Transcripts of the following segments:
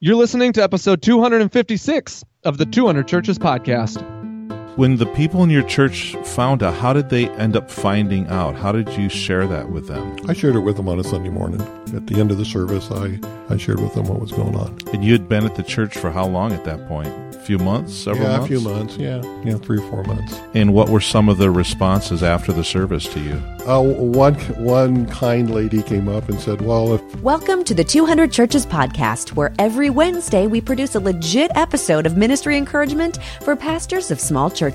You're listening to episode 256 of the 200 Churches podcast. When the people in your church found out, how did they end up finding out? How did you share that with them? I shared it with them on a Sunday morning. At the end of the service, I, I shared with them what was going on. And you had been at the church for how long at that point? A few months? Several yeah, months? a few months. Yeah, yeah, three or four months. And what were some of the responses after the service to you? Uh, one one kind lady came up and said, "Well, if Welcome to the 200 Churches podcast, where every Wednesday we produce a legit episode of ministry encouragement for pastors of small churches.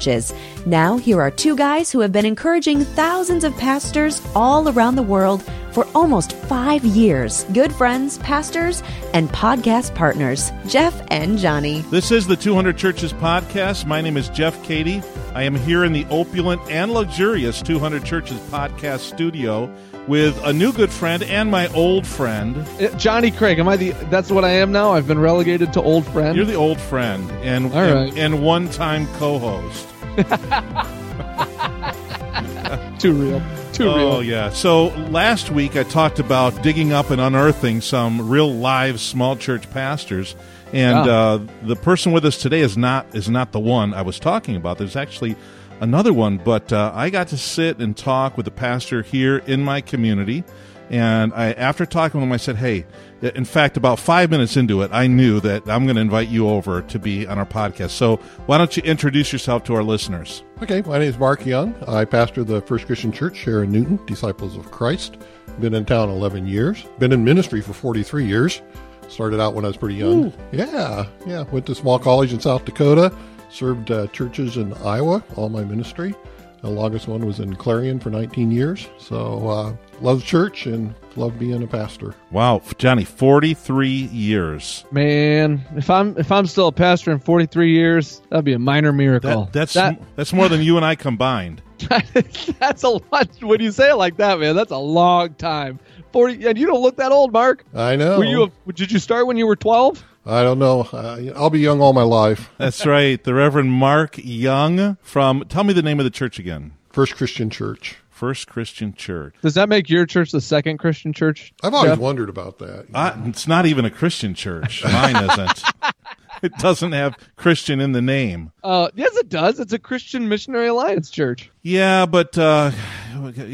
Now, here are two guys who have been encouraging thousands of pastors all around the world for almost five years. Good friends, pastors, and podcast partners, Jeff and Johnny. This is the 200 Churches podcast. My name is Jeff Cady. I am here in the opulent and luxurious 200 Churches podcast studio with a new good friend and my old friend. Uh, Johnny Craig, am I the? That's what I am now. I've been relegated to old friend. You're the old friend and All and, and one-time co-host. too real. Too Oh real. Oh yeah. So last week I talked about digging up and unearthing some real live small church pastors, and Yeah. uh, the person with us today is not is not the one I was talking about. There's actually another one, but uh, I got to sit and talk with the pastor here in my community, and I after talking with him, I said, "Hey." In fact, about five minutes into it, I knew that I'm going to invite you over to be on our podcast. So, why don't you introduce yourself to our listeners? okay, my name is Mark Young. I pastor the First Christian Church here in Newton, Disciples of Christ. Been in town 11 years. Been in ministry for 43 years. Started out when I was pretty young. Yeah, yeah. Went to small college in South Dakota. Served uh, churches in Iowa. All my ministry. The longest one was in Clarion for 19 years. So uh, love church and love being a pastor. Wow, Johnny, 43 years. Man, if I'm if I'm still a pastor in 43 years, that'd be a minor miracle. That, that's That- that's more than you and I combined. that's a lot. When you say it like that, man, that's a long time. 40, and you don't look that old, Mark. I know. Were you? A, did you start when you were 12? I don't know. Uh, I'll be young all my life. That's right. The Reverend Mark Young from. Tell me the name of the church again. First Christian Church. First Christian Church. Does that make your church the second Christian church? I've always Jeff? wondered about that. Uh, it's not even a Christian church. Mine isn't. it doesn't have Christian in the name. Uh, yes, it does. It's a Christian Missionary Alliance church. Yeah, but uh,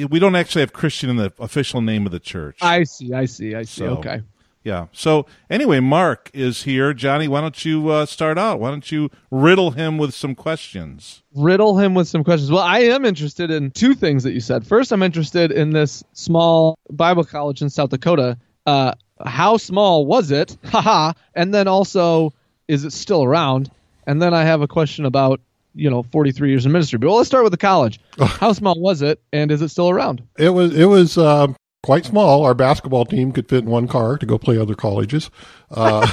we don't actually have Christian in the official name of the church. I see. I see. I see. So- Okay. Yeah. So anyway, Mark is here. Johnny, why don't you uh, start out? Why don't you riddle him with some questions? riddle him with some questions. Well, I am interested in two things that you said. First, I'm interested in this small Bible college in South Dakota. Uh, how small was it? Haha. And then also, is it still around? And then I have a question about you know 43 years in ministry. But well, let's start with the college. How small was it, and is it still around? It was it was uh, quite small. Our basketball team could fit in one car to go play other colleges. Uh,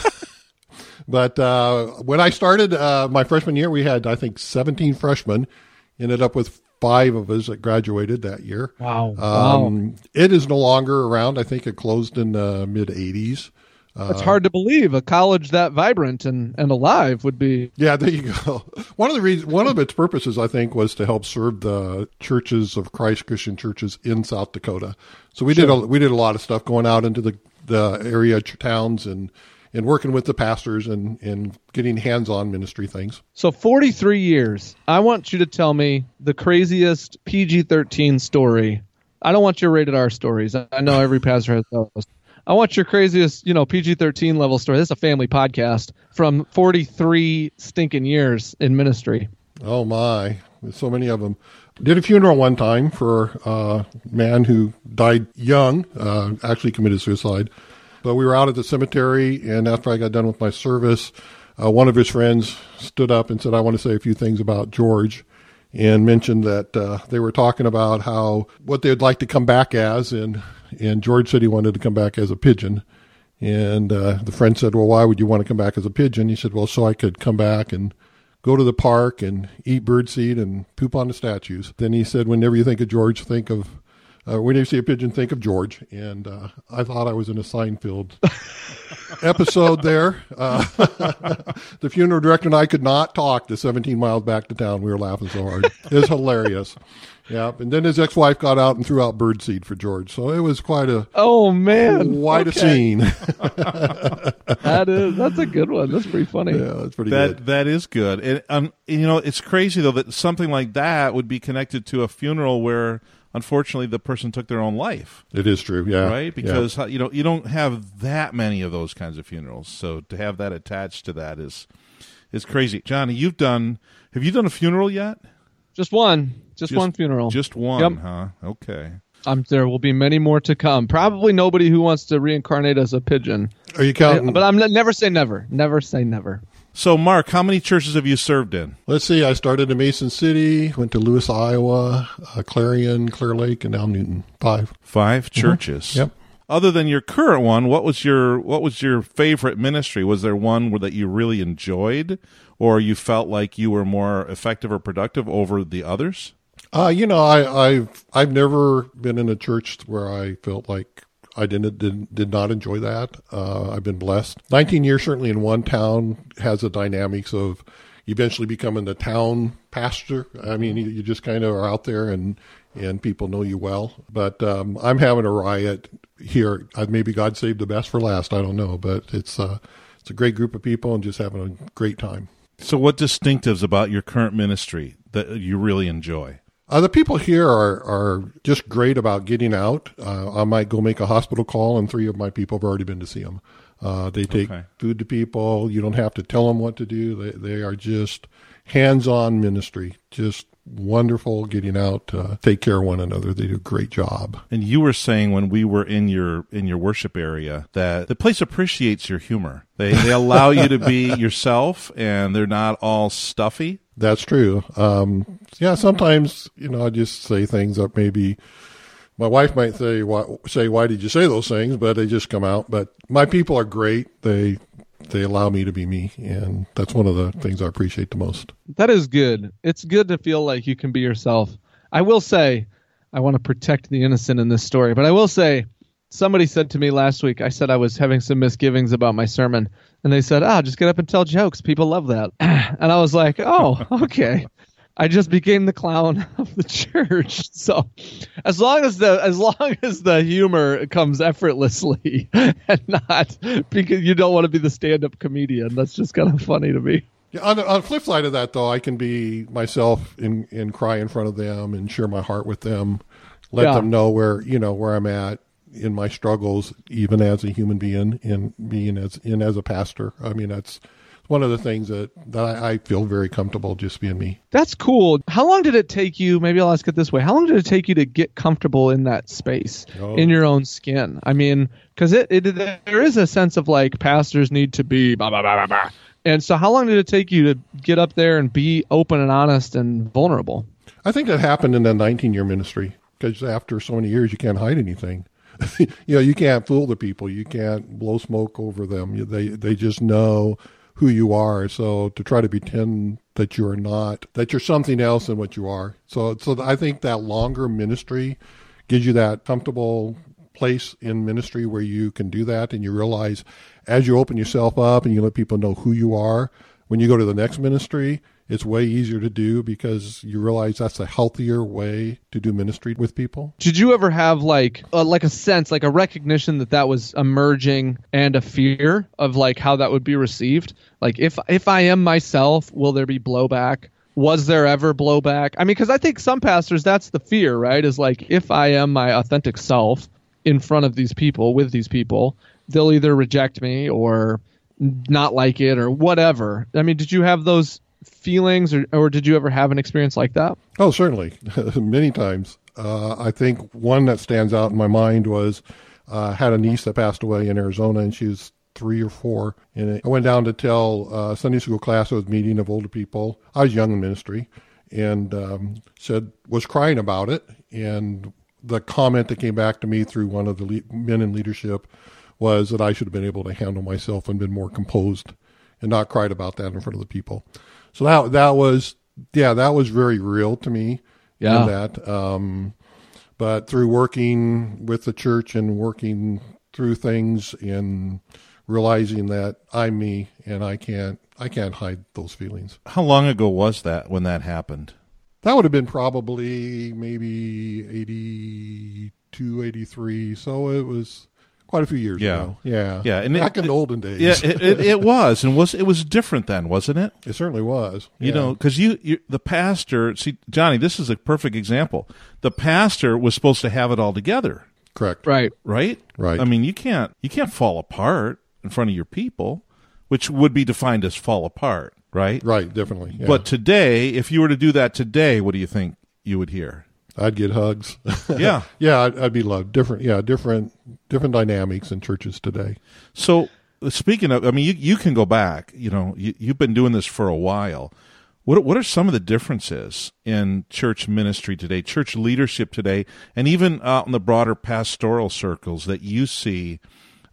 but uh, when I started uh, my freshman year, we had I think 17 freshmen. Ended up with five of us that graduated that year. Wow. Um, It is no longer around. I think it closed in the mid 80s. It's hard to believe a college that vibrant and, and alive would be. Yeah, there you go. One of the reasons, one of its purposes, I think, was to help serve the churches of Christ Christian churches in South Dakota. So we did a, we did a lot of stuff going out into the the area towns and and working with the pastors and and getting hands on ministry things. So 43 years. I want you to tell me the craziest PG-13 story. I don't want your rated R stories. I I know every pastor has those. I want your craziest, you know, PG-13 level story. This is a family podcast from 43 stinking years in ministry. Oh my, there's so many of them. Did a funeral one time for a man who died young, uh, actually committed suicide. But we were out at the cemetery, and after I got done with my service, uh, one of his friends stood up and said, I want to say a few things about George, and mentioned that uh, they were talking about how what they'd like to come back as, and, and George said he wanted to come back as a pigeon. And uh, the friend said, Well, why would you want to come back as a pigeon? He said, Well, so I could come back and go to the park and eat birdseed and poop on the statues. Then he said, Whenever you think of George, think of, uh, whenever you see a pigeon, think of George. And uh, I thought I was in a Seinfeld episode there. Uh, the funeral director and I could not talk the 17 miles back to town. We were laughing so hard. It was hilarious. Yeah, and then his ex-wife got out and threw out birdseed for George, so it was quite a Oh man, quite Okay. a scene. That is that's a good one. That's pretty funny. yeah, that's pretty That good. that is good. And um, and, you know, it's crazy though that something like that would be connected to a funeral where unfortunately the person took their own life, It is true. Yeah, right? Because uh, you know, you don't have that many of those kinds of funerals. So to have that attached to that is is crazy. Johnny, you've done have you done a funeral yet? Just one, just, one funeral. Just one, Yep. huh? Okay. Um, there will be many more to come. Probably nobody who wants to reincarnate as a pigeon. are you counting? But I'm never say never. Never say never. So Mark, how many churches have you served in? Let's see. I started in Mason City, went to Lewis, Iowa, uh, Clarion, Clear Lake, and now Newton. Five. 5 churches. Yep. Other than your current one, what was your what was your favorite ministry? Was there one where that you really enjoyed, or you felt like you were more effective or productive over the others? Uh, you know, I, I've I've never been in a church where I felt like I didn't did, did not enjoy that. Uh, I've been blessed. Nineteen years certainly in one town has the dynamics of eventually becoming the town pastor. I mean, you, you just kind of are out there and and people know you well. But um, I'm having a riot here. Uh, maybe God saved the best for last. I don't know, but it's uh, it's a great group of people and just having a great time. So, what distinctives about your current ministry that you really enjoy? Uh, the people here are, are just great about getting out. Uh, I might go make a hospital call, and three of my people have already been to see them. Uh, they take Okay. food to people. You don't have to tell them what to do. They, they are just hands on ministry, just wonderful getting out to take care of one another. They do a great job. And you were saying when we were in your in your worship area that the place appreciates your humor. They they allow you to be yourself, and they're not all stuffy. That's true. Um, yeah, sometimes you know I just say things that maybe my wife might say, "Why say why did you say those things?" But they just come out. But my people are great. They they allow me to be me, and that's one of the things I appreciate the most. That is good. It's good to feel like you can be yourself. I will say, I want to protect the innocent in this story, but I will say, somebody said to me last week, I said I was having some misgivings about my sermon, and they said, "Ah, just get up and tell jokes. People love that." and I was like, "Oh, okay." I just became the clown of the church. So, as long as the as long as the humor comes effortlessly and not because you don't want to be the stand-up comedian, that's just kind of funny to me. Yeah, on the, on flip side of that, though, I can be myself and, and cry in front of them and share my heart with them, let Yeah. them know where you know where I'm at in my struggles, even as a human being and being as in as a pastor. I mean, that's one of the things that that I, I feel very comfortable just being me. That's cool. How long did it take you? Maybe I'll ask it this way: How long did it take you to get comfortable in that space, Oh. in your own skin? I mean, because it, it there is a sense of like pastors need to be blah blah blah blah blah. And so, how long did it take you to get up there and be open and honest and vulnerable? I think that happened in the 19 year ministry because after so many years, you can't hide anything. you know, you can't fool the people. You can't blow smoke over them. They they just know who you are. So to try to pretend that you are not, that you're something else than what you are. So so I think that longer ministry gives you that comfortable place in ministry where you can do that and you realize as you open yourself up and you let people know who you are when you go to the next ministry it's way easier to do because you realize that's a healthier way to do ministry with people Did you ever have like a, like a sense, like a recognition that that was emerging, and a fear of like how that would be received? Like if if I am myself, will there be blowback? Was there ever blowback? I mean, because I think some pastors, that's the fear, right? Is like if I am my authentic self in front of these people, with these people, they'll either reject me or not like it or whatever. I mean, did you have those feelings, or or did you ever have an experience like that? oh certainly many times uh, i think one that stands out in my mind was uh, had a niece that passed away in arizona and she was three or four and i went down to tell uh, sunday school class i was meeting of older people i was young in ministry and um, said was crying about it and the comment that came back to me through one of the le- men in leadership was that I should have been able to handle myself and been more composed and not cried about that in front of the people. So that that was yeah that was very real to me. Yeah. in that. Um, but through working with the church and working through things and realizing that I'm me and I can't I can't hide those feelings. How long ago was that when that happened? That would have been probably maybe 82, 83. So it was quite a few years Yeah. ago. Yeah. Yeah, and it- Back in the olden days. Yeah, it, it, it was, and was it was different then, wasn't it? It certainly was. You Yeah. know, because you, you, the pastor. See, Johnny, this is a perfect example. The pastor was supposed to have it all together, Correct. Right. right? Right. I mean, you can't you can't fall apart in front of your people, which would be defined as fall apart, right? Right. Definitely. Yeah. But today, if you were to do that today, what do you think you would hear? I'd get hugs. Yeah. yeah, I'd, I'd be loved. Different. Yeah, different. Different dynamics in churches today. So speaking of, I mean, you you can go back. You know, you, you've been doing this for a while. What what are some of the differences in church ministry today, church leadership today, and even out in the broader pastoral circles that you see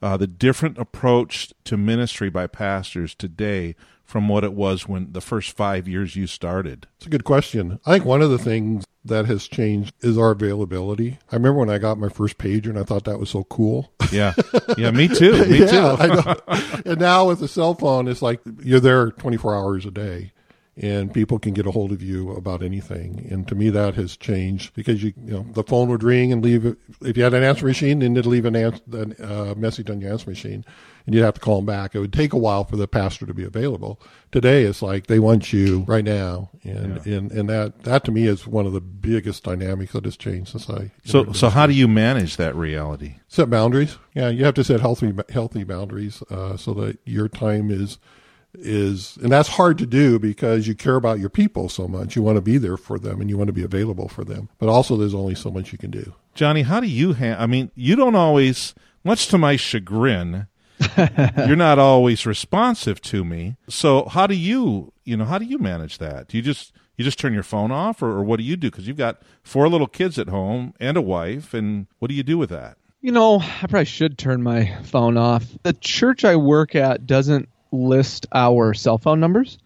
uh, the different approach to ministry by pastors today from what it was when the first five years you started? It's a good question. I think one of the things that has changed is our availability. I remember when I got my first pager and I thought that was so cool. Yeah, yeah, me too, me yeah, too. I know. and now with the cell phone, it's like you're there 24 hours a day. And people can get a hold of you about anything, and to me that has changed because you, you know, the phone would ring and leave. If you had an answer machine, then it'd leave an answer, uh, message on your answer machine, and you'd have to call them back. It would take a while for the pastor to be available. Today, it's like they want you right now, and and, and that that to me is one of the biggest dynamics that has changed since I. So, so how do you manage that reality? set boundaries. Yeah, you have to set healthy healthy boundaries uh, so that your time is is and that's hard to do because you care about your people so much. You want to be there for them and you want to be available for them. But also, there's only so much you can do. Johnny, how do you ha- I mean, you don't always, much to my chagrin, you're not always responsive to me. So how do you, you know, how do you manage that? Do you just you just turn your phone off, or, or what do you do? Because you've got four little kids at home and a wife, and what do you do with that? You know, I probably should turn my phone off. The church I work at doesn't list our cell phone numbers.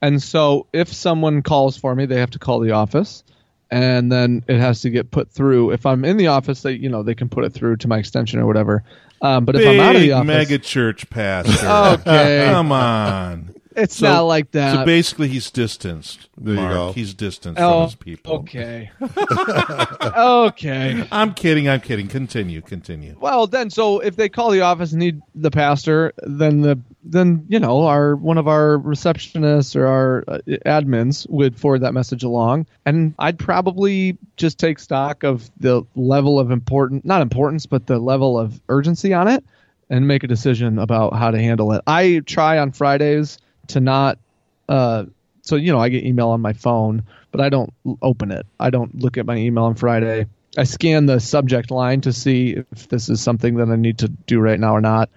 And so if someone calls for me, they have to call the office and then it has to get put through. If I'm in the office, they you know, they can put it through to my extension or whatever. Um, but if I'm out of the Big office, mega church pastor. Okay. come on. It's So- not like that. So basically, he's distanced. There you Mark. go. He's distanced oh, from his people. okay. okay. I'm kidding. I'm kidding. Continue. Continue. Well, then, so if they call the office and need the pastor, then the then you know our one of our receptionists or our uh, admins would forward that message along, and I'd probably just take stock of the level of important, not importance, but the level of urgency on it, and make a decision about how to handle it. I try on Fridays to not. Uh, so you know, I get email on my phone, but I don't open it. I don't look at my email on Friday. I scan the subject line to see if this is something that I need to do right now or not.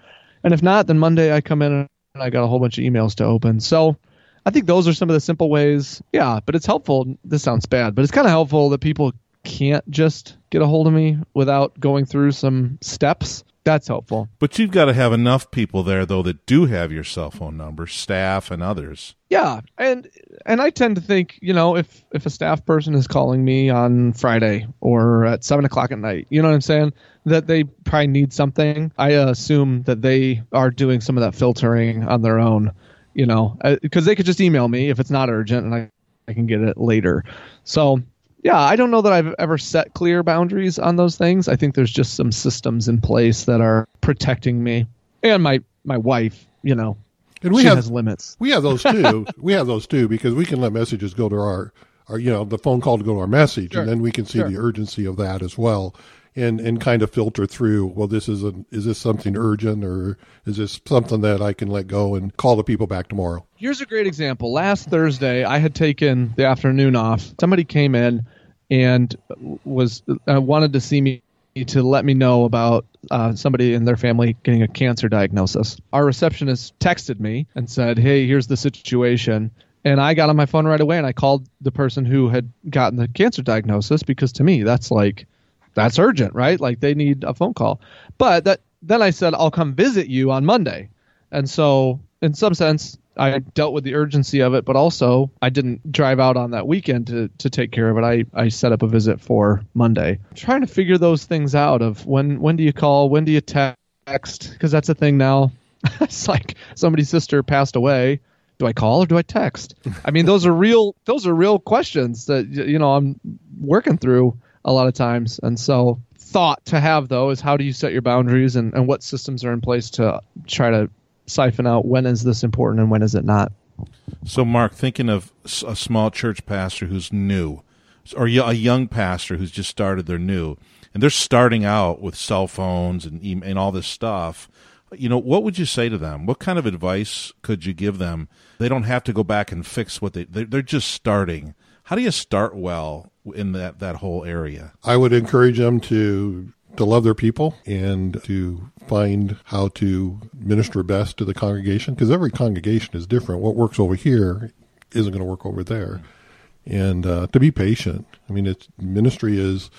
And if not, then Monday I come in and I got a whole bunch of emails to open. So I think those are some of the simple ways. Yeah, but it's helpful. This sounds bad, but it's kind of helpful that people can't just get a hold of me without going through some steps. That's helpful. But you've got to have enough people there, though, that do have your cell phone number, staff and others. Yeah, and and I tend to think, you know, if if a staff person is calling me on Friday or at seven o'clock at night, you know what I'm saying, that they probably need something. I assume that they are doing some of that filtering on their own, you know, uh, because they could just email me if it's not urgent, and I I can get it later. So yeah, I don't know that I've ever set clear boundaries on those things. I think there's just some systems in place that are protecting me and my my wife. You know, And we she have has limits. we have those too. we have those too because we can let messages go to our, our you know the phone call to go to our message, Sure. and then we can see Sure. the urgency of that as well, and and kind of filter through. Well, this is a is this something urgent or is this something that I can let go and call the people back tomorrow? Here's a great example. Last Thursday, I had taken the afternoon off. Somebody came in and was uh, wanted to see me to let me know about uh, somebody in their family getting a cancer diagnosis. Our receptionist texted me and said, "Hey, here's the situation." And I got on my phone right away and I called the person who had gotten the cancer diagnosis because to me that's like that's urgent, right? Like they need a phone call. But that then I said I'll come visit you on Monday. And so in some sense I dealt with the urgency of it, but also I didn't drive out on that weekend to, to take care of it. I, I set up a visit for Monday. trying to figure those things out of when when do you call, when do you text? Because that's a thing now. it's like somebody's sister passed away. do I call or do I text? I mean, those are real those are real questions that you know I'm working through a lot of times. And so thought to have though is how do you set your boundaries and, and what systems are in place to try to siphon out when is this important and when is it not. So, Mark, thinking of a small church pastor who's new, or a young pastor who's just started, they're new, and they're starting out with cell phones and and all this stuff. You know, what would you say to them? What kind of advice could you give them? They don't have to go back and fix what they they're just starting. How do you start well in that that whole area? I would encourage them to to love their people and to find how to minister best to the congregation because every congregation is different. What works over here isn't going to work over there, and uh, to be patient. I mean, it's ministry is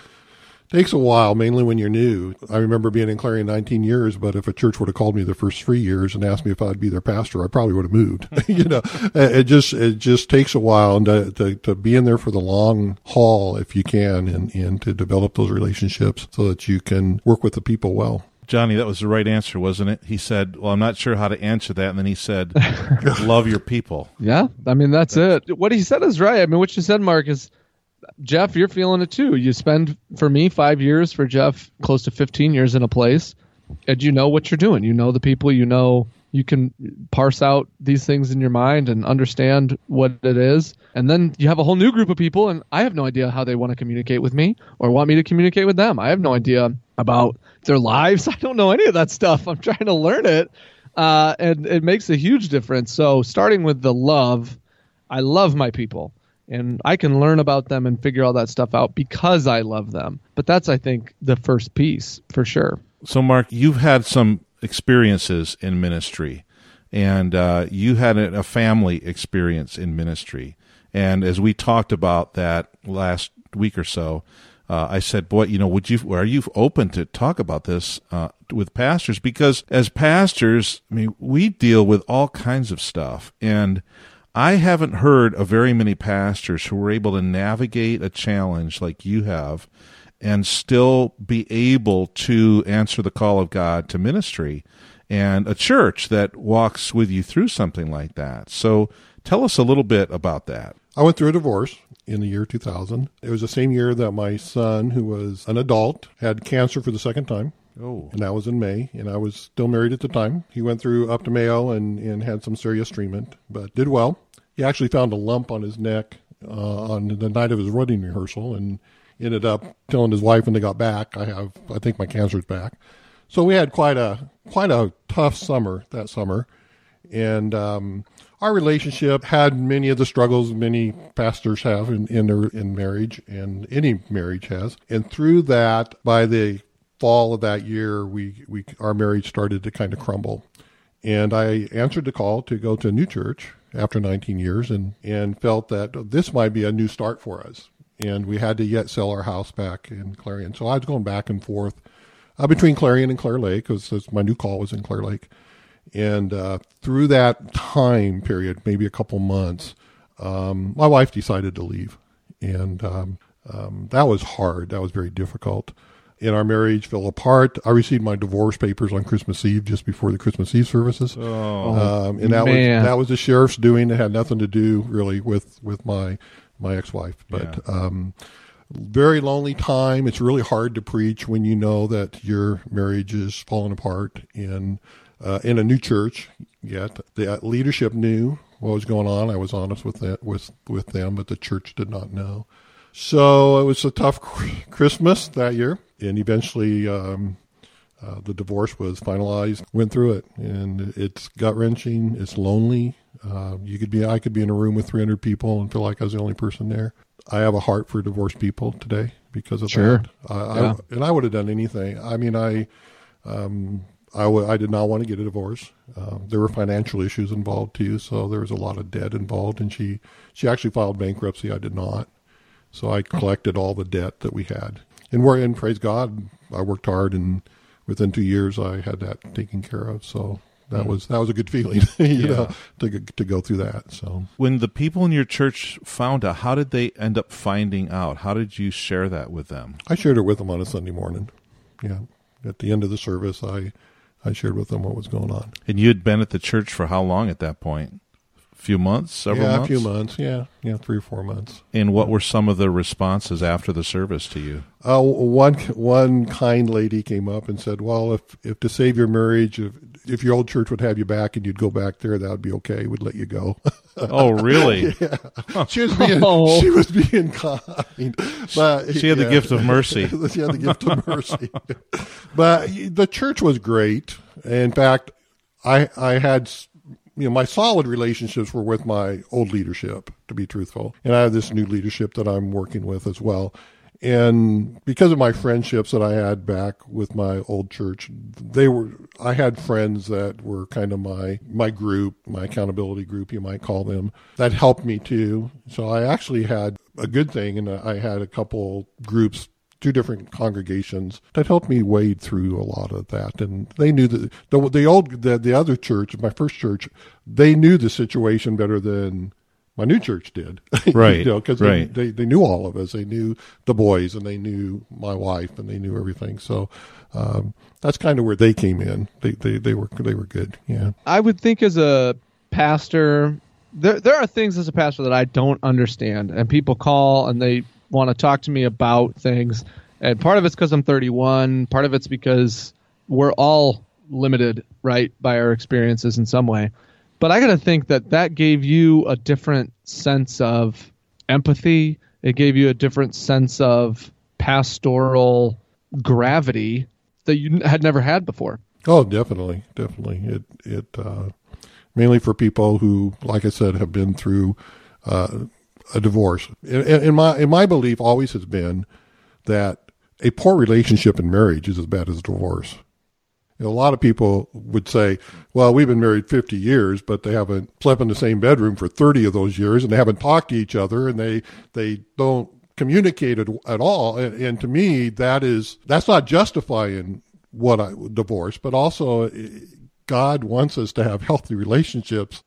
takes a while, mainly when you're new. I remember being in Clarion 19 years, but if a church would have called me the first three years and asked me if I'd be their pastor, I probably would have moved. you know, it just it just takes a while, and to, to, to be in there for the long haul if you can, and and to develop those relationships so that you can work with the people well. Johnny, that was the right answer, wasn't it? He said, "Well, I'm not sure how to answer that," and then he said, "Love your people." Yeah, I mean that's, that's it. What he said is right. I mean, what you said, Mark, is Jeff, you're feeling it too. You spend for me five years, for Jeff close to 15 years in a place, and you know what you're doing. You know the people. You know you can parse out these things in your mind and understand what it is. And then you have a whole new group of people, and I have no idea how they want to communicate with me or want me to communicate with them. I have no idea about their lives. I don't know any of that stuff. I'm trying to learn it, uh, and it makes a huge difference. So starting with the love, I love my people and I can learn about them and figure all that stuff out because I love them. But that's, I think, the first piece for sure. So, Mark, you've had some experiences in ministry, and uh, you had a family experience in ministry. And as we talked about that last week or so, uh, I said, "Boy, you know, would you? Are you open to talk about this uh, with pastors? Because as pastors, I mean, we deal with all kinds of stuff, and I haven't heard of very many pastors who were able to navigate a challenge like you have and still be able to answer the call of God to ministry and a church that walks with you through something like that. So tell us a little bit about that. I went through a divorce in the year 2000. It was the same year that my son, who was an adult, had cancer for the second time. Oh. And that was in May, and I was still married at the time. He went through up to Mayo and, and had some serious treatment, but did well. He actually found a lump on his neck uh, on the night of his wedding rehearsal and ended up telling his wife when they got back, I have, I think my cancer's back. So we had quite a, quite a tough summer that summer. And, um, our relationship had many of the struggles many pastors have in, in in marriage and any marriage has. And through that, by the fall of that year, we, we our marriage started to kind of crumble. And I answered the call to go to a new church after 19 years and, and felt that this might be a new start for us. And we had to yet sell our house back in Clarion. So I was going back and forth uh, between Clarion and Clear Lake because my new call was in Clear Lake. And uh, through that time period, maybe a couple months, um, my wife decided to leave. And um, um, that was hard. That was very difficult and our marriage fell apart. I received my divorce papers on Christmas Eve, just before the Christmas Eve services. Oh, um, and that man. was that was the sheriff's doing. It had nothing to do really with with my my ex wife. But yeah. um, very lonely time. It's really hard to preach when you know that your marriage is falling apart in uh, in a new church. Yet the leadership knew what was going on. I was honest with that with with them, but the church did not know. So it was a tough Christmas that year and eventually um, uh, the divorce was finalized. Went through it, and it's gut wrenching. It's lonely. Uh, you could be, I could be in a room with 300 people and feel like I was the only person there. I have a heart for divorced people today because of sure. that. I, yeah. I, and I would have done anything. I mean, I, um, I, w- I did not want to get a divorce. Uh, there were financial issues involved too, so there was a lot of debt involved. And she, she actually filed bankruptcy. I did not. So I collected all the debt that we had and we're and praise God, I worked hard, and within two years, I had that taken care of. So that mm. was that was a good feeling, you yeah. know, to to go through that. So when the people in your church found out, how did they end up finding out? How did you share that with them? I shared it with them on a Sunday morning. Yeah, at the end of the service, I I shared with them what was going on. And you had been at the church for how long at that point? Few months, several yeah, months. a few months. Yeah, yeah, three or four months. And what were some of the responses after the service to you? Uh, one one kind lady came up and said, "Well, if if to save your marriage, if, if your old church would have you back and you'd go back there, that would be okay. We'd let you go." Oh, really? yeah. She was being Oh. she was being kind, but She had the gift of mercy. she had the gift of mercy. but the church was great. In fact, I I had you know my solid relationships were with my old leadership, to be truthful, and I have this new leadership that I'm working with as well. And because of my friendships that I had back with my old church, they were I had friends that were kind of my my group, my accountability group, you might call them, that helped me too. So I actually had a good thing, and I had a couple groups two different congregations that helped me wade through a lot of that. And they knew that the the old the, the other church, my first church, they knew the situation better than my new church did. Right, you know, because right. they, they they knew all of us. They knew the boys, and they knew my wife, and they knew everything. So. Um, that's kind of where they came in. They, they they were they were good. Yeah. I would think as a pastor, there there are things as a pastor that I don't understand, and people call and they want to talk to me about things, and part of it's because I'm 31, part of it's because we're all limited, right, by our experiences in some way. But I got to think that that gave you a different sense of empathy. It gave you a different sense of pastoral gravity that you had never had before. Oh, definitely, definitely. It it uh, mainly for people who, like I said, have been through uh, a divorce. In, in my in my belief, always has been that a poor relationship in marriage is as bad as a divorce. A lot of people would say, "Well, we've been married 50 years, but they haven't slept in the same bedroom for 30 of those years, and they haven't talked to each other, and they they don't communicate at, at all." And, and to me, that is that's not justifying what I divorce, but also eh, God wants us to have healthy relationships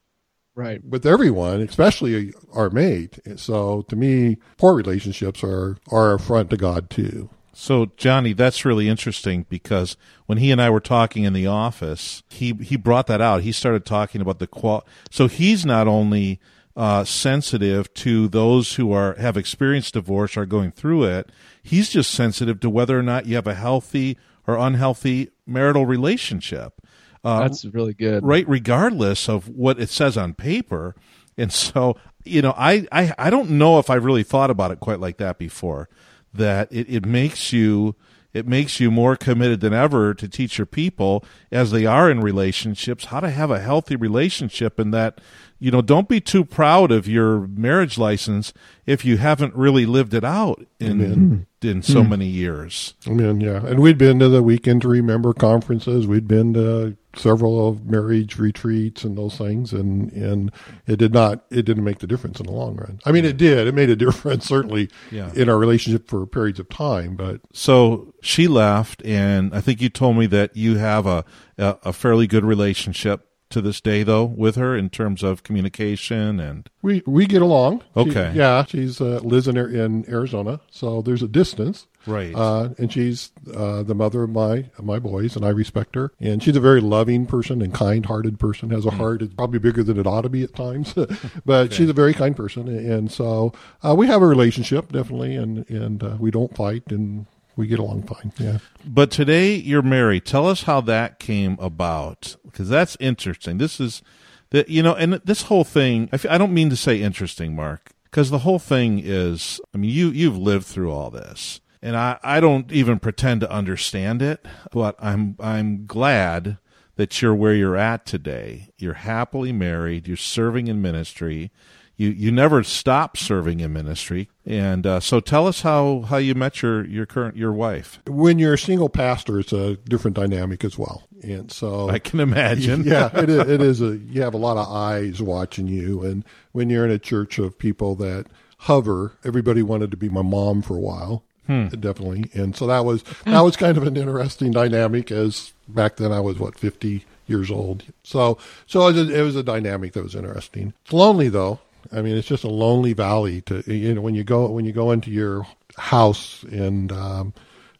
Right. with everyone, especially our mate. So to me, poor relationships are are a affront to God too. So Johnny, that's really interesting because when he and I were talking in the office, he he brought that out. He started talking about the qual. So he's not only uh, sensitive to those who are have experienced divorce are going through it. He's just sensitive to whether or not you have a healthy or unhealthy marital relationship. Uh, That's really good. right regardless of what it says on paper. And so you know I, I i don't know if i've really thought about it quite like that before that it, it makes you it makes you more committed than ever to teach your people as they are in relationships how to have a healthy relationship and that you know don't be too proud of your marriage license if you haven't really lived it out in in so many years. I mean, yeah, and we'd been to the weekend to remember conferences. We'd been to several of marriage retreats and those things, and and it did not it didn't make the difference in the long run. I mean, it did. It made a difference certainly Yeah. in our relationship for periods of time, but So she left, and I think you told me that you have a a, a fairly good relationship to this day, though, with her in terms of communication and we we get along. She- Okay. yeah, she's uh, lives in in Arizona, so there's a distance. Right. Uh, and she's uh, the mother of my of my boys, and I respect her. And she's a very loving person and kind-hearted person. Has a heart that's probably bigger than it ought to be at times, but she's a very kind person. And so uh, we have a relationship definitely, and and uh, we don't fight, and we get along fine. Yeah. But today you're married. Tell us how that came about, because that's interesting. This is that you know, and this whole thing. I f- I don't mean to say interesting, Mark, because the whole thing is. I mean, you you've lived through all this, and I I don't even pretend to understand it, but I'm I'm glad that you're where you're at today. You're happily married. You're serving in ministry. You you never stop serving in ministry, and uh, so tell us how, how you met your, your current your wife. When you're a single pastor, it's a different dynamic as well. And so I can imagine. yeah, it is, it is a you have a lot of eyes watching you, and when you're in a church of people that hover, everybody wanted to be my mom for a while, definitely, and so that was that was kind of an interesting dynamic. As back then I was what fifty years old, so so it was a, it was a dynamic that was interesting. It's lonely though. I mean, it's just a lonely valley to you know when you go when you go into your house and. Um,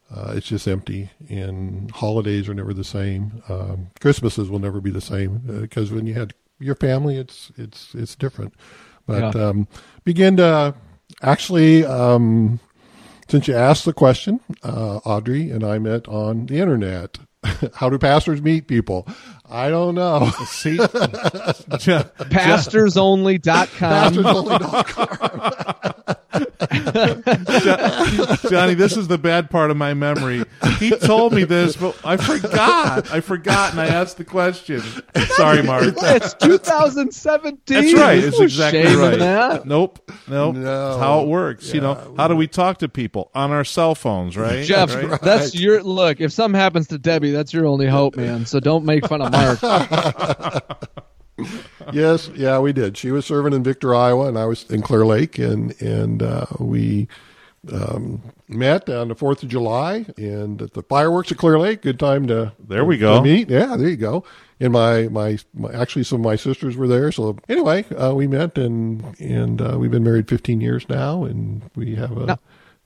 uh, it's just empty, and holidays are never the same. Um, Christmases will never be the same because when you had your family, it's it's it's different. But yeah. um, begin to actually, um, since you asked the question, uh, Audrey and I met on the internet. How do pastors meet people? I don't know. See, pastorsonly.com. Pastorsonly.com. Johnny, this is the bad part of my memory. He told me this, but I forgot. I forgot, and I asked the question. Sorry, Mark. It's 2017. That's right. It's exactly right. That. Nope. Nope. No. That's how it works. Yeah, you know, how do we talk to people on our cell phones, right? Jeff, right? that's your look. If something happens to Debbie, that's your only hope, man. So don't make fun of Mark. yes, yeah, we did. She was serving in Victor, Iowa, and I was in Clear Lake, and and uh, we um, met on the Fourth of July, and at the fireworks at Clear Lake. Good time to there we go meet. Yeah, there you go. And my, my, my actually some of my sisters were there. So anyway, uh, we met and and uh, we've been married 15 years now, and we have a. Now,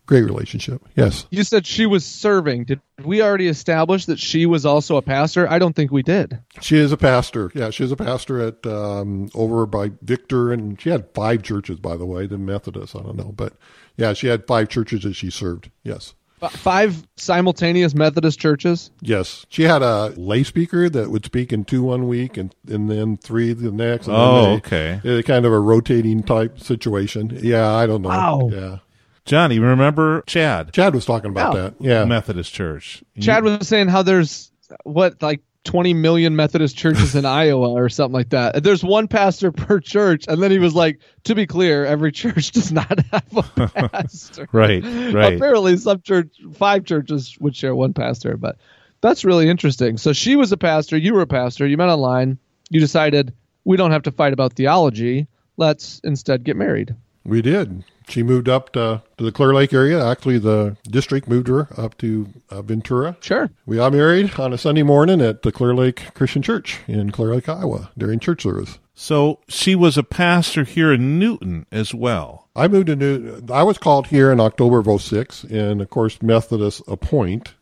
great relationship. Yes. You said she was serving. Did we already establish that she was also a pastor? I don't think we did. She is a pastor. Yeah, she is a pastor at um, over by Victor, and she had five churches, by the way, the Methodist. I don't know, but yeah, she had five churches that she served. Yes. Five simultaneous Methodist churches. Yes, she had a lay speaker that would speak in two one week and and then three the next. oh, they, okay. Kind of a rotating type situation. Yeah, I don't know. Wow. Yeah. Johnny, remember Chad? Chad was talking about oh. that. Yeah. Methodist Church. Chad was saying how there's what like 20 million Methodist churches in Iowa or something like that. There's one pastor per church. And then he was like, to be clear, every church does not have a pastor. right, right. Apparently, some church, five churches would share one pastor, but that's really interesting. So she was a pastor, you were a pastor, you met online, you decided we don't have to fight about theology. Let's instead get married. We did she moved up to, to the Clear Lake area. Actually, the district moved her up to uh, Ventura. Sure. We got married on a Sunday morning at the Clear Lake Christian Church in Clear Lake, Iowa during church service. So she was a pastor here in Newton as well. I moved to Newton. I was called here in October of 06, and of course, Methodist appoint.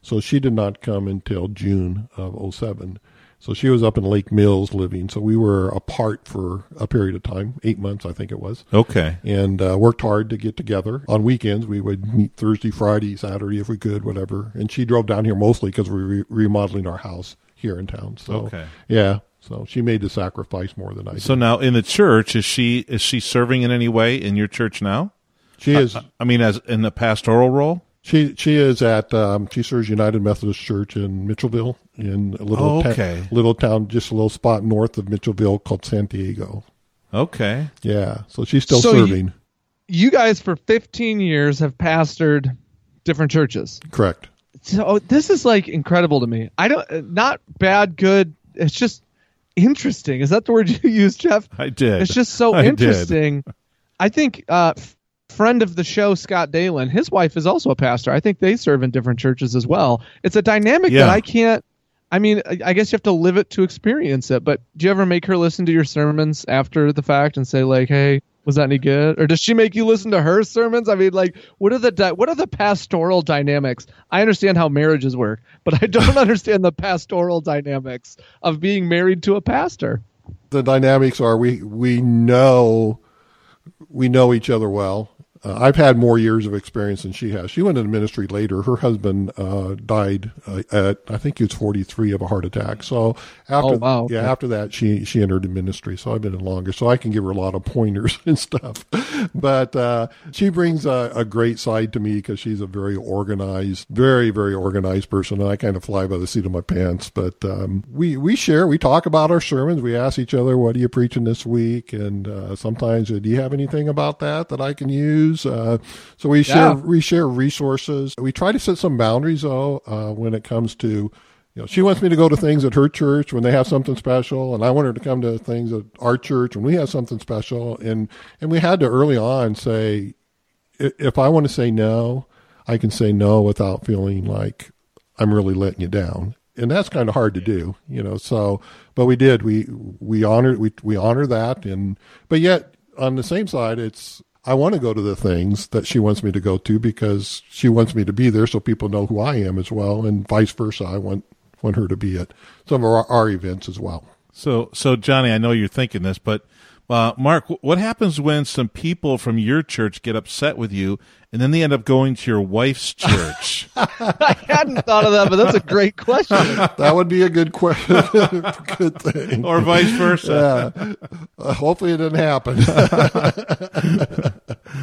So she did not come until June of 07. So she was up in Lake Mills living. So we were apart for a period of time, eight months, I think it was. Okay. And uh, worked hard to get together. On weekends, we would meet Thursday, Friday, Saturday if we could, whatever. And she drove down here mostly because we were re- remodeling our house here in town. So, okay. yeah. So she made the sacrifice more than I did. So now in the church, is she is she serving in any way in your church now? She is. I, I mean, as in the pastoral role. She she is at um, she serves United Methodist Church in Mitchellville in a little oh, okay. ta- little town just a little spot north of Mitchellville called Santiago. Okay. Yeah, so she's still so serving. You, you guys for 15 years have pastored different churches. Correct. So this is like incredible to me. I don't not bad, good. It's just interesting. Is that the word you used, Jeff? I did. It's just so I interesting. Did. I think uh, friend of the show, Scott Dalen, his wife is also a pastor. I think they serve in different churches as well. It's a dynamic yeah. that I can't. I mean, I guess you have to live it to experience it. But do you ever make her listen to your sermons after the fact and say like, "Hey, was that any good?" Or does she make you listen to her sermons? I mean, like, what are the di- what are the pastoral dynamics? I understand how marriages work, but I don't understand the pastoral dynamics of being married to a pastor. The dynamics are we we know we know each other well uh, I've had more years of experience than she has. She went into ministry later. Her husband uh, died uh, at I think he was 43 of a heart attack. So after oh, wow. yeah, after that she she entered in ministry. So I've been in longer. So I can give her a lot of pointers and stuff. but uh, she brings a, a, great side to me because she's a very organized, very very organized person, and I kind of fly by the seat of my pants. But um, we we share, we talk about our sermons. We ask each other, "What are you preaching this week?" And uh, sometimes, do you have anything about that that I can use? Uh, so we share yeah. we share resources. We try to set some boundaries though uh, when it comes to you know, she wants me to go to things at her church when they have something special, and I want her to come to things at our church when we have something special. And and we had to early on say, if I want to say no, I can say no without feeling like I'm really letting you down. And that's kind of hard to do, you know. So, but we did. We we honor we we honor that, and but yet on the same side, it's I want to go to the things that she wants me to go to because she wants me to be there so people know who I am as well, and vice versa. I want want her to be at some of our, our events as well. So, so Johnny, I know you're thinking this, but uh, Mark, what happens when some people from your church get upset with you, and then they end up going to your wife's church? I hadn't thought of that, but that's a great question. That would be a good question. good thing. or vice versa? yeah. Uh, hopefully it didn't happen.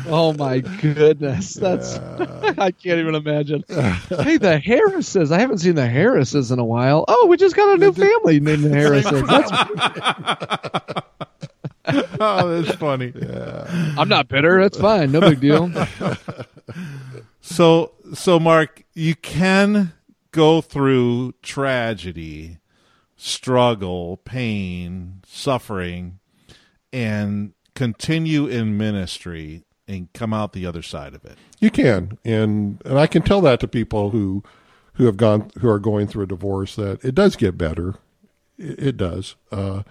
Oh my goodness, that's I can't even imagine. hey, the Harrises. I haven't seen the Harrises in a while. Oh, we just got a new family named the Harrises. That's, oh, that's funny. I'm not bitter. That's fine. No big deal. So, so Mark, you can go through tragedy, struggle, pain, suffering, and continue in ministry and come out the other side of it. You can, and and I can tell that to people who who have gone who are going through a divorce that it does get better. It, it does, uh,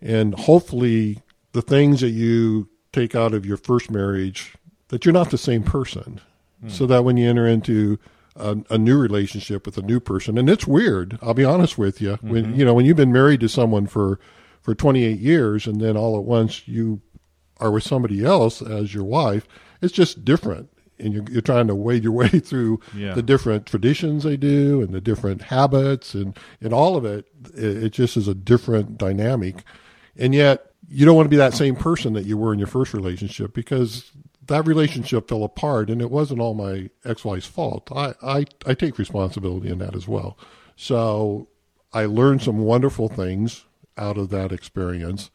and hopefully the things that you take out of your first marriage that you're not the same person, hmm. so that when you enter into a, a new relationship with a new person, and it's weird. I'll be honest with you. When mm-hmm. you know when you've been married to someone for for 28 years, and then all at once you are with somebody else as your wife, it's just different. And you're, you're trying to wade your way through Yeah. the different traditions they do and the different habits and, and all of it. It, it just is a different dynamic. And yet, you don't want to be that same person that you were in your first relationship because that relationship fell apart and it wasn't all my ex-wife's fault. I, I, I take responsibility in that as well. So I learned some wonderful things out of that experience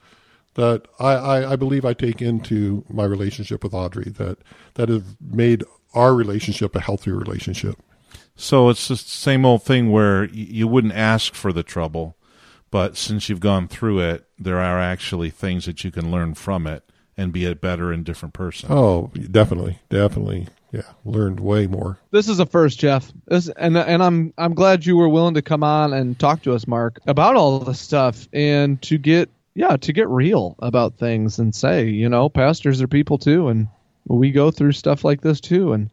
that I, I, I believe I take into my relationship with Audrey that that has made our relationship a healthier relationship. So it's the same old thing where you wouldn't ask for the trouble, but since you've gone through it, there are actually things that you can learn from it and be a better and different person. Oh, definitely, definitely, yeah, learned way more. This is a first, Jeff. This, and and I'm I'm glad you were willing to come on and talk to us, Mark, about all this stuff and to get yeah to get real about things and say you know pastors are people too and we go through stuff like this too and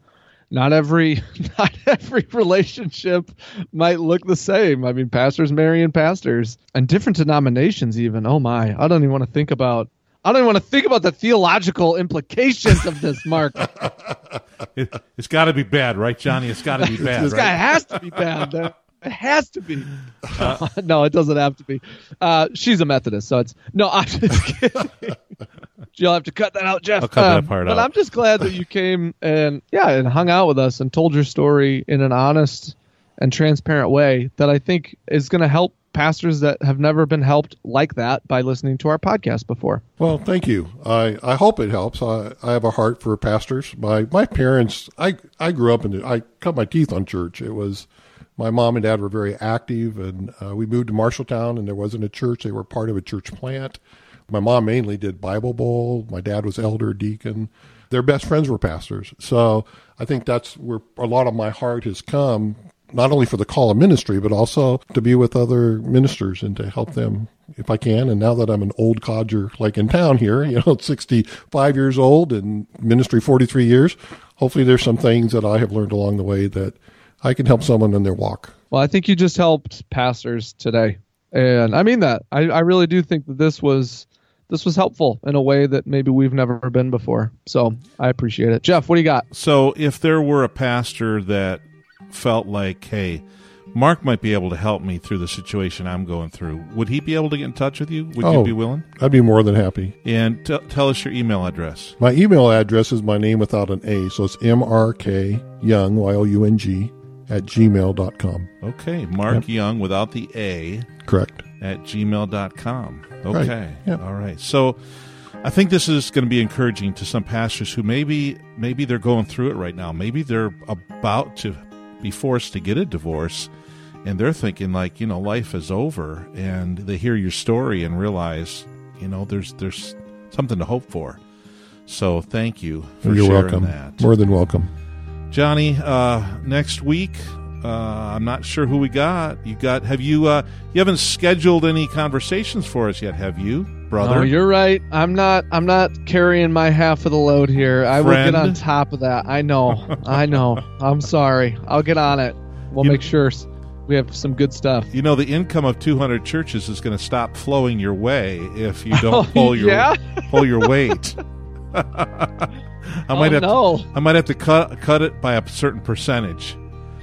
not every not every relationship might look the same. I mean, pastors marrying pastors and different denominations even. Oh my, I don't even want to think about. I don't even want to think about the theological implications of this, Mark. It, has got to be bad, right, Johnny? It's got to be bad, this guy has to be bad. man. It has to be. no, it doesn't have to be. Uh, she's a Methodist, so it's no. I'm just kidding. You'll have to cut that out, Jeff. I'll cut that Um, part but out. I'm just glad that you came and yeah, and hung out with us and told your story in an honest and transparent way that I think is going to help pastors that have never been helped like that by listening to our podcast before. Well, thank you. I, I hope it helps. I, I have a heart for pastors. My my parents, I I grew up in the, I cut my teeth on church. It was my mom and dad were very active, and uh, we moved to Marshalltown, and there wasn't a church. They were part of a church plant. My mom mainly did Bible Bowl. My dad was elder deacon. Their best friends were pastors. So I think that's where a lot of my heart has come, not only for the call of ministry, but also to be with other ministers and to help them if I can. And now that I'm an old codger, like in town here, you know, 65 years old and ministry 43 years, hopefully there's some things that I have learned along the way that I can help someone in their walk. Well, I think you just helped pastors today, and I mean that. I, I really do think that this was this was helpful in a way that maybe we've never been before. So I appreciate it, Jeff. What do you got? So, if there were a pastor that felt like, hey, Mark might be able to help me through the situation I'm going through, would he be able to get in touch with you? Would you Oh. be willing? I'd be more than happy. And t- tell us your email address. My email address is my name without an A, so it's mrk young, Y O U N G, at gmail.com. Okay, Mark Young without the A Correct. at gmail.com. Okay. Right. All right. So I think this is going to be encouraging to some pastors who maybe maybe they're going through it right now. Maybe they're about to be forced to get a divorce and they're thinking like, you know, life is over and they hear your story and realize, you know, there's there's something to hope for. So thank you for You're welcome. that. More than welcome. Johnny, uh, next week, uh, I'm not sure who we got. You got? Have you? Uh, you haven't scheduled any conversations for us yet, have you, brother? Oh, you're right. I'm not. I'm not carrying my half of the load here. I will Friend. get on top of that. I know. I know. I'm sorry. I'll get on it. We'll You- make sure. we have some good stuff. You know, the income of 200 churches is going to stop flowing your way if you don't Oh, pull your yeah? pull your weight. I oh might have no, to, I might have to cut cut it by a certain percentage.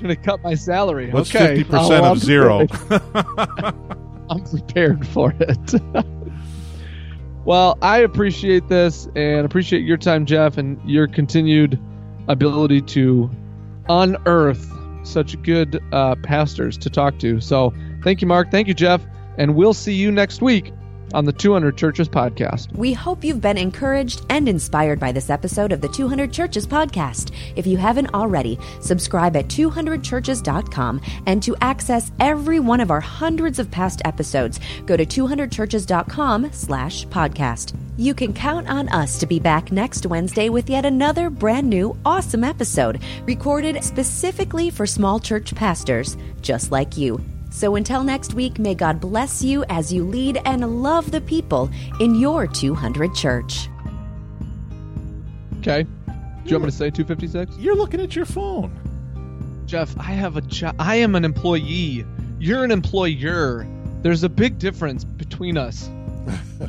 I'm gonna cut my salary. What's okay, 50% I'll- of zero? I'm prepared for it. well, I appreciate this and appreciate your time, Jeff, and your continued ability to unearth such good uh, pastors to talk to. So, thank you, Mark. Thank you, Jeff, and we'll see you next week on the 200 Churches podcast. We hope you've been encouraged and inspired by this episode of the 200 Churches podcast. If you haven't already, subscribe at 200churches.com and to access every one of our hundreds of past episodes, go to 200churches.com slash podcast. You can count on us to be back next Wednesday with yet another brand new awesome episode recorded specifically for small church pastors just like you. So until next week, may God bless you as you lead and love the people in your 200 church. Okay. Do you want me to say 256? You're looking at your phone. Jeff, I have a job. I am an employee. You're an employer. There's a big difference between us.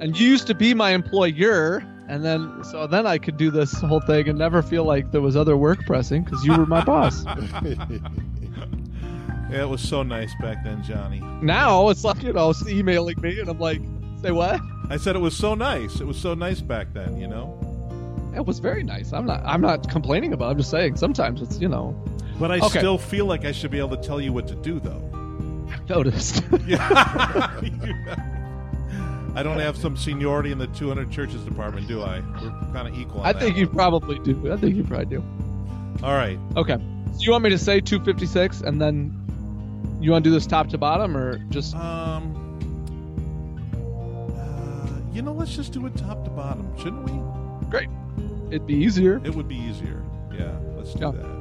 and you used to be my employer, and then so then I could do this whole thing and never feel like there was other work pressing because you were my boss. Yeah, it was so nice back then, Johnny. Now it's like you know, it's emailing me, and I'm like, say what? I said it was so nice. It was so nice back then, you know. It was very nice. I'm not. I'm not complaining about. it. I'm just saying sometimes it's you know. But I Okay. still feel like I should be able to tell you what to do, though. I've noticed. Yeah. I don't have some seniority in the 200 churches department, do I? We're kind of equal. On I think you one. probably do. I think you probably do. All right. Okay. So you want me to say 256 and then you want to do this top to bottom or just Um. Uh, you know, let's just do it top to bottom, shouldn't we? great? It'd be easier. It would be easier. Yeah, let's do Yeah. that.